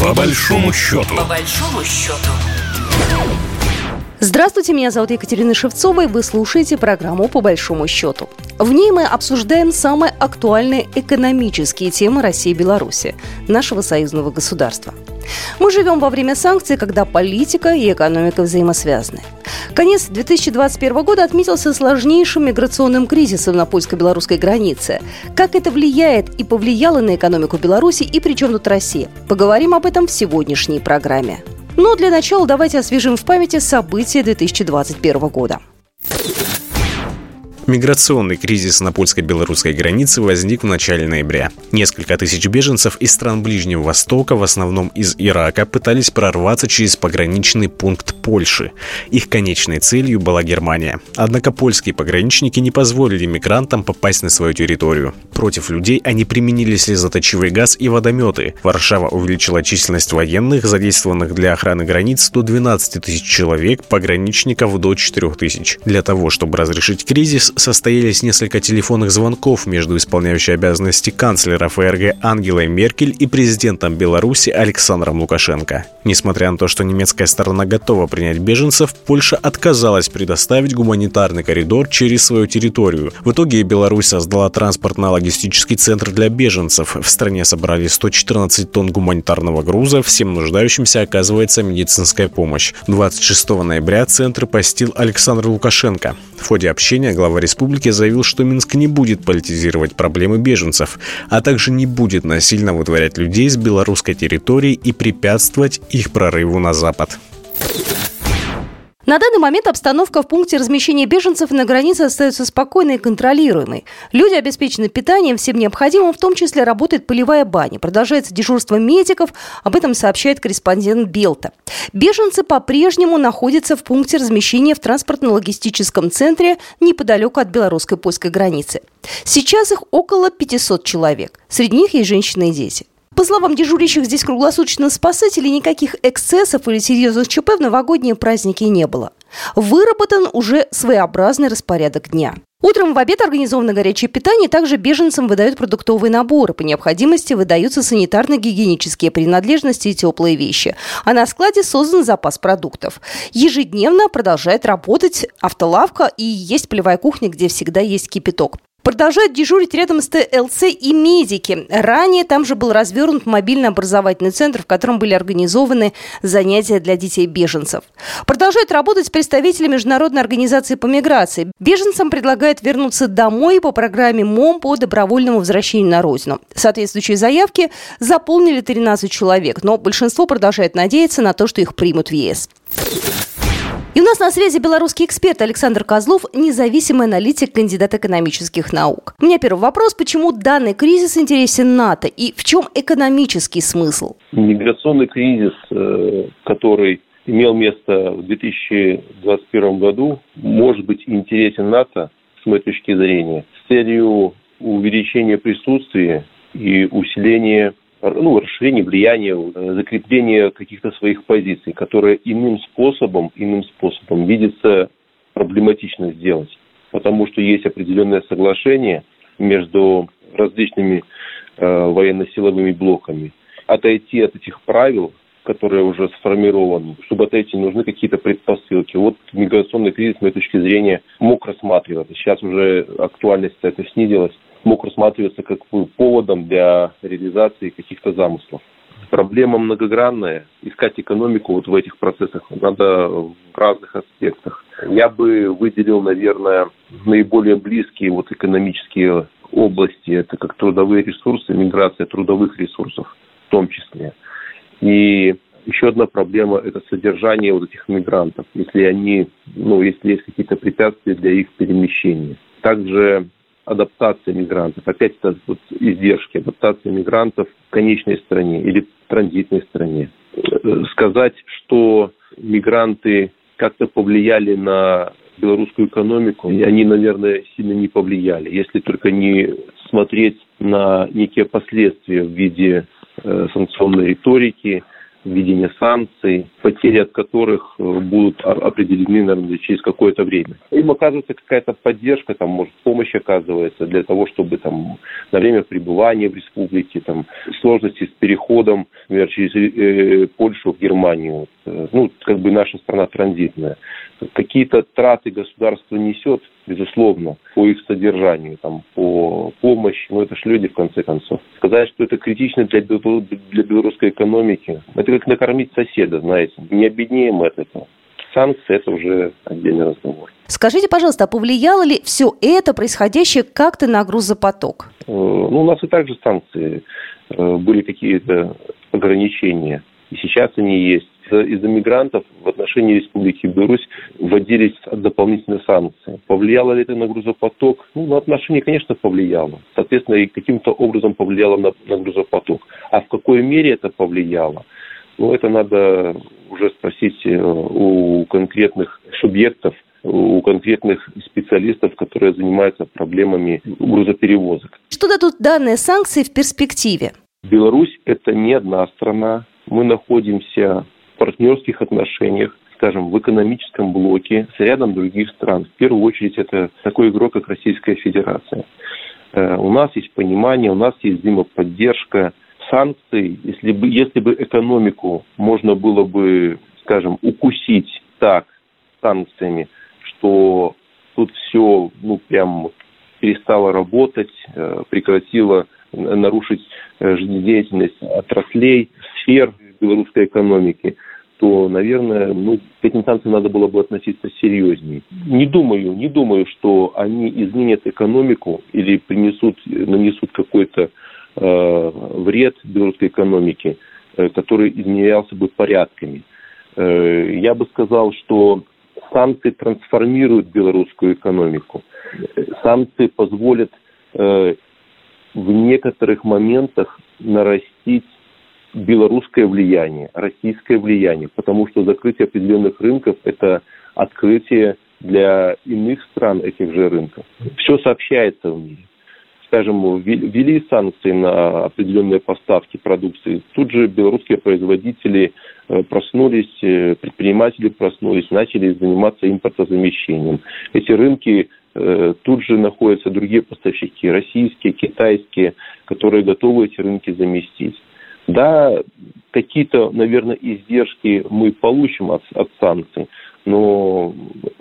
По большому счету. По большому счету. Здравствуйте, меня зовут Екатерина Шевцова, и вы слушаете программу «По большому счету». В ней мы обсуждаем самые актуальные экономические темы России и Беларуси, нашего союзного государства. Мы живем во время санкций, когда политика и экономика взаимосвязаны. Конец 2021 года отметился сложнейшим миграционным кризисом на польско-белорусской границе. Как это влияет и повлияло на экономику Беларуси и при чем тут Россия? Поговорим об этом в сегодняшней программе. Но для начала давайте освежим в памяти события 2021 года. Миграционный кризис на польско-белорусской границе возник в начале ноября. Несколько тысяч беженцев из стран Ближнего Востока, в основном из Ирака, пытались прорваться через пограничный пункт Польши. Их конечной целью была Германия. Однако польские пограничники не позволили мигрантам попасть на свою территорию. Против людей они применили слезоточивый газ и водометы. Варшава увеличила численность военных, задействованных для охраны границ, до 12 тысяч человек, пограничников до 4 тысяч. Для того, чтобы разрешить кризис, состоялись несколько телефонных звонков между исполняющей обязанности канцлера ФРГ Ангелой Меркель и президентом Беларуси Александром Лукашенко. Несмотря на то, что немецкая сторона готова принять беженцев, Польша отказалась предоставить гуманитарный коридор через свою территорию. В итоге Беларусь создала транспортно-логистический центр для беженцев. В стране собрали 114 тонн гуманитарного груза, всем нуждающимся оказывается медицинская помощь. 26 ноября центр посетил Александр Лукашенко. В ходе общения глава республики заявил, что Минск не будет политизировать проблемы беженцев, а также не будет насильно вытворять людей с белорусской территории и препятствовать их прорыву на Запад. На данный момент обстановка в пункте размещения беженцев на границе остается спокойной и контролируемой. Люди обеспечены питанием, всем необходимым, в том числе работает полевая баня. Продолжается дежурство медиков, об этом сообщает корреспондент Белта. Беженцы по-прежнему находятся в пункте размещения в транспортно-логистическом центре неподалеку от белорусско-польской границы. Сейчас их около 500 человек. Среди них есть женщины и дети. По словам дежурящих здесь круглосуточно спасателей, никаких эксцессов или серьезных ЧП в новогодние праздники не было. Выработан уже своеобразный распорядок дня. Утром в обед организовано горячее питание, также беженцам выдают продуктовые наборы. По необходимости выдаются санитарно-гигиенические принадлежности и теплые вещи. А на складе создан запас продуктов. Ежедневно продолжает работать автолавка и есть полевая кухня, где всегда есть кипяток. Продолжают дежурить рядом с ТЛЦ и медики. Ранее там же был развернут мобильный образовательный центр, в котором были организованы занятия для детей-беженцев. Продолжают работать представители Международной организации по миграции. Беженцам предлагают вернуться домой по программе МОМ по добровольному возвращению на родину. Соответствующие заявки заполнили 13 человек, но большинство продолжает надеяться на то, что их примут в ЕС. И у нас на связи белорусский эксперт Александр Козлов, независимый аналитик, кандидат экономических наук. У меня первый вопрос. Почему данный кризис интересен НАТО и в чем экономический смысл? Миграционный кризис, э, который имел место в 2021 году, может быть интересен НАТО, с моей точки зрения, с целью увеличения присутствия и усиления ну, расширение влияния, э, закрепление каких-то своих позиций, которые иным способом, иным способом видится проблематично сделать. Потому что есть определенное соглашение между различными э, военно-силовыми блоками. Отойти от этих правил, которые уже сформированы, чтобы отойти, нужны какие-то предпосылки. Вот миграционный кризис, с моей точки зрения, мог рассматриваться. Сейчас уже актуальность это снизилась мог рассматриваться как поводом для реализации каких-то замыслов. Проблема многогранная. Искать экономику вот в этих процессах надо в разных аспектах. Я бы выделил, наверное, наиболее близкие вот экономические области. Это как трудовые ресурсы, миграция трудовых ресурсов в том числе. И еще одна проблема – это содержание вот этих мигрантов, если они, ну, если есть какие-то препятствия для их перемещения. Также адаптация мигрантов. Опять это вот издержки адаптации мигрантов в конечной стране или транзитной стране. Э, сказать, что мигранты как-то повлияли на белорусскую экономику, они, наверное, сильно не повлияли, если только не смотреть на некие последствия в виде э, санкционной риторики, введения санкций, потери от которых э, будут определены, наверное, через какое-то время. Им оказывается какая-то поддержка, там, может, помощь оказывается для того, чтобы там на время пребывания в республике, там, сложности с переходом, например, через э, Польшу в Германию. Ну, как бы наша страна транзитная. Какие-то траты государство несет, безусловно, по их содержанию, там, по помощи, но это же люди, в конце концов. Сказать, что это критично для, для белорусской экономики, это как накормить соседа, знаете, не обеднеем от этого. Санкции – это уже отдельный разговор. Скажите, пожалуйста, а повлияло ли все это происходящее как-то на грузопоток? Э, ну, у нас и также санкции э, были какие-то ограничения. И сейчас они есть из-за мигрантов в отношении Республики Беларусь вводились дополнительные санкции. Повлияло ли это на грузопоток? Ну, на отношения, конечно, повлияло. Соответственно, и каким-то образом повлияло на, на грузопоток. А в какой мере это повлияло? Ну, это надо уже спросить э, у конкретных субъектов, у конкретных специалистов, которые занимаются проблемами грузоперевозок. Что дадут данные санкции в перспективе? Беларусь – это не одна страна. Мы находимся партнерских отношениях, скажем, в экономическом блоке с рядом других стран. В первую очередь это такой игрок, как Российская Федерация. Э, у нас есть понимание, у нас есть взаимоподдержка, санкции, если бы, если бы экономику можно было бы, скажем, укусить так санкциями, что тут все, ну, прям перестало работать, э, прекратило нарушить э, жизнедеятельность отраслей, сфер белорусской экономики – то, наверное, ну, к этим санкциям надо было бы относиться серьезнее. Не думаю, не думаю, что они изменят экономику или принесут, нанесут какой-то э, вред белорусской экономике, э, который изменялся бы порядками. Э, я бы сказал, что санкции трансформируют белорусскую экономику. Санкции позволят э, в некоторых моментах нарастить белорусское влияние, российское влияние, потому что закрытие определенных рынков – это открытие для иных стран этих же рынков. Все сообщается в мире. Скажем, ввели санкции на определенные поставки продукции. Тут же белорусские производители э, проснулись, э, предприниматели проснулись, начали заниматься импортозамещением. Эти рынки э, тут же находятся другие поставщики, российские, китайские, которые готовы эти рынки заместить. Да, какие-то, наверное, издержки мы получим от, от санкций, но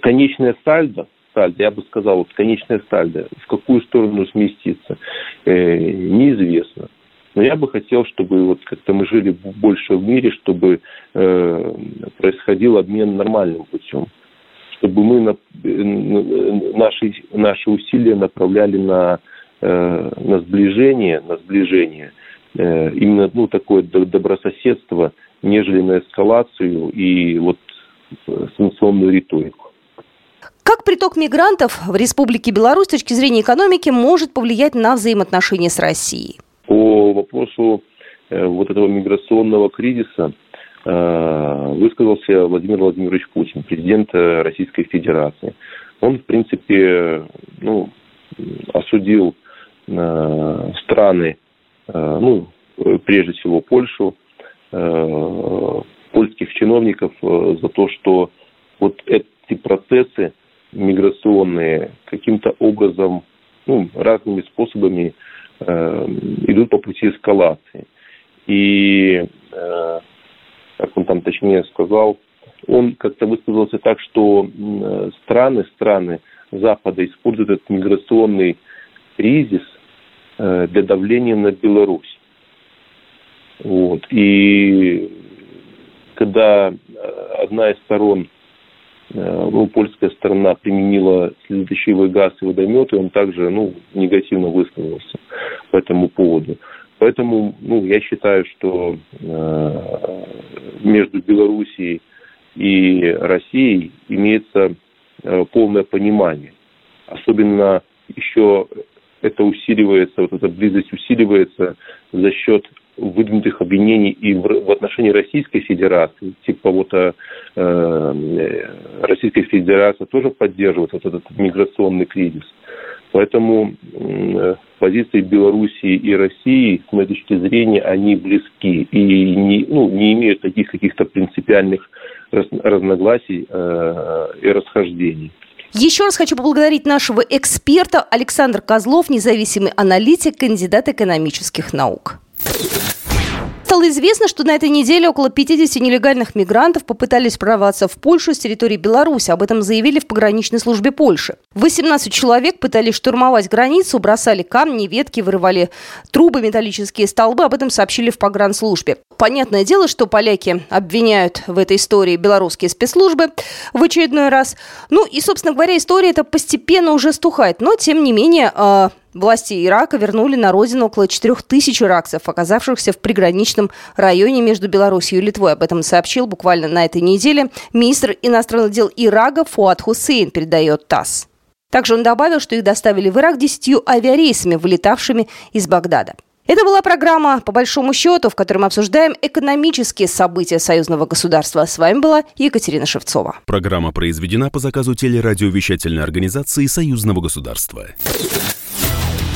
конечная сальдо, сальдо, я бы сказал, вот конечная сальдо, в какую сторону сместиться, э, неизвестно. Но я бы хотел, чтобы вот как-то мы жили больше в мире, чтобы э, происходил обмен нормальным путем, чтобы мы на, э, наши, наши усилия направляли на, э, на сближение, на сближение – именно ну, такое добрососедство, нежели на эскалацию и вот э, санкционную риторику. Как приток мигрантов в Республике Беларусь с точки зрения экономики может повлиять на взаимоотношения с Россией? По вопросу э, вот этого миграционного кризиса высказался Владимир Владимирович Путин, президент Российской Федерации. Он, в принципе, ну, осудил страны Э, ну, прежде всего Польшу, э, польских чиновников э, за то, что вот эти процессы миграционные каким-то образом, ну, разными способами идут по пути эскалации. И, как он там точнее сказал, он как-то высказался так, что страны, страны Запада используют этот миграционный кризис Э, для давления на Беларусь. Вот. И когда э, одна из сторон, э, ну, польская сторона применила следующий газ и водометы, он также ну, негативно высказался по этому поводу. Поэтому ну, я считаю, что э, между Белоруссией и Россией имеется э, полное понимание. Особенно еще это усиливается, вот эта близость усиливается за счет выдвинутых обвинений и в, в отношении Российской Федерации, типа вот э, э, Российская Федерация тоже поддерживает вот этот миграционный кризис. Поэтому позиции Белоруссии и России, с моей точки зрения, они близки и не, ну, не имеют таких каких-то принципиальных разногласий э, и расхождений. Еще раз хочу поблагодарить нашего эксперта Александр Козлов, независимый аналитик, кандидат экономических наук. Стало известно, что на этой неделе около 50 нелегальных мигрантов попытались прорваться в Польшу с территории Беларуси. Об этом заявили в пограничной службе Польши. 18 человек пытались штурмовать границу, бросали камни, ветки, вырывали трубы, металлические столбы. Об этом сообщили в погранслужбе. Понятное дело, что поляки обвиняют в этой истории белорусские спецслужбы в очередной раз. Ну и, собственно говоря, история эта постепенно уже стухает. Но, тем не менее, а, Власти Ирака вернули на родину около 4 тысяч иракцев, оказавшихся в приграничном районе между Беларусью и Литвой. Об этом сообщил буквально на этой неделе министр иностранных дел Ирака Фуат Хусейн, передает ТАСС. Также он добавил, что их доставили в Ирак десятью авиарейсами, вылетавшими из Багдада. Это была программа «По большому счету», в которой мы обсуждаем экономические события союзного государства. С вами была Екатерина Шевцова. Программа произведена по заказу телерадиовещательной организации союзного государства.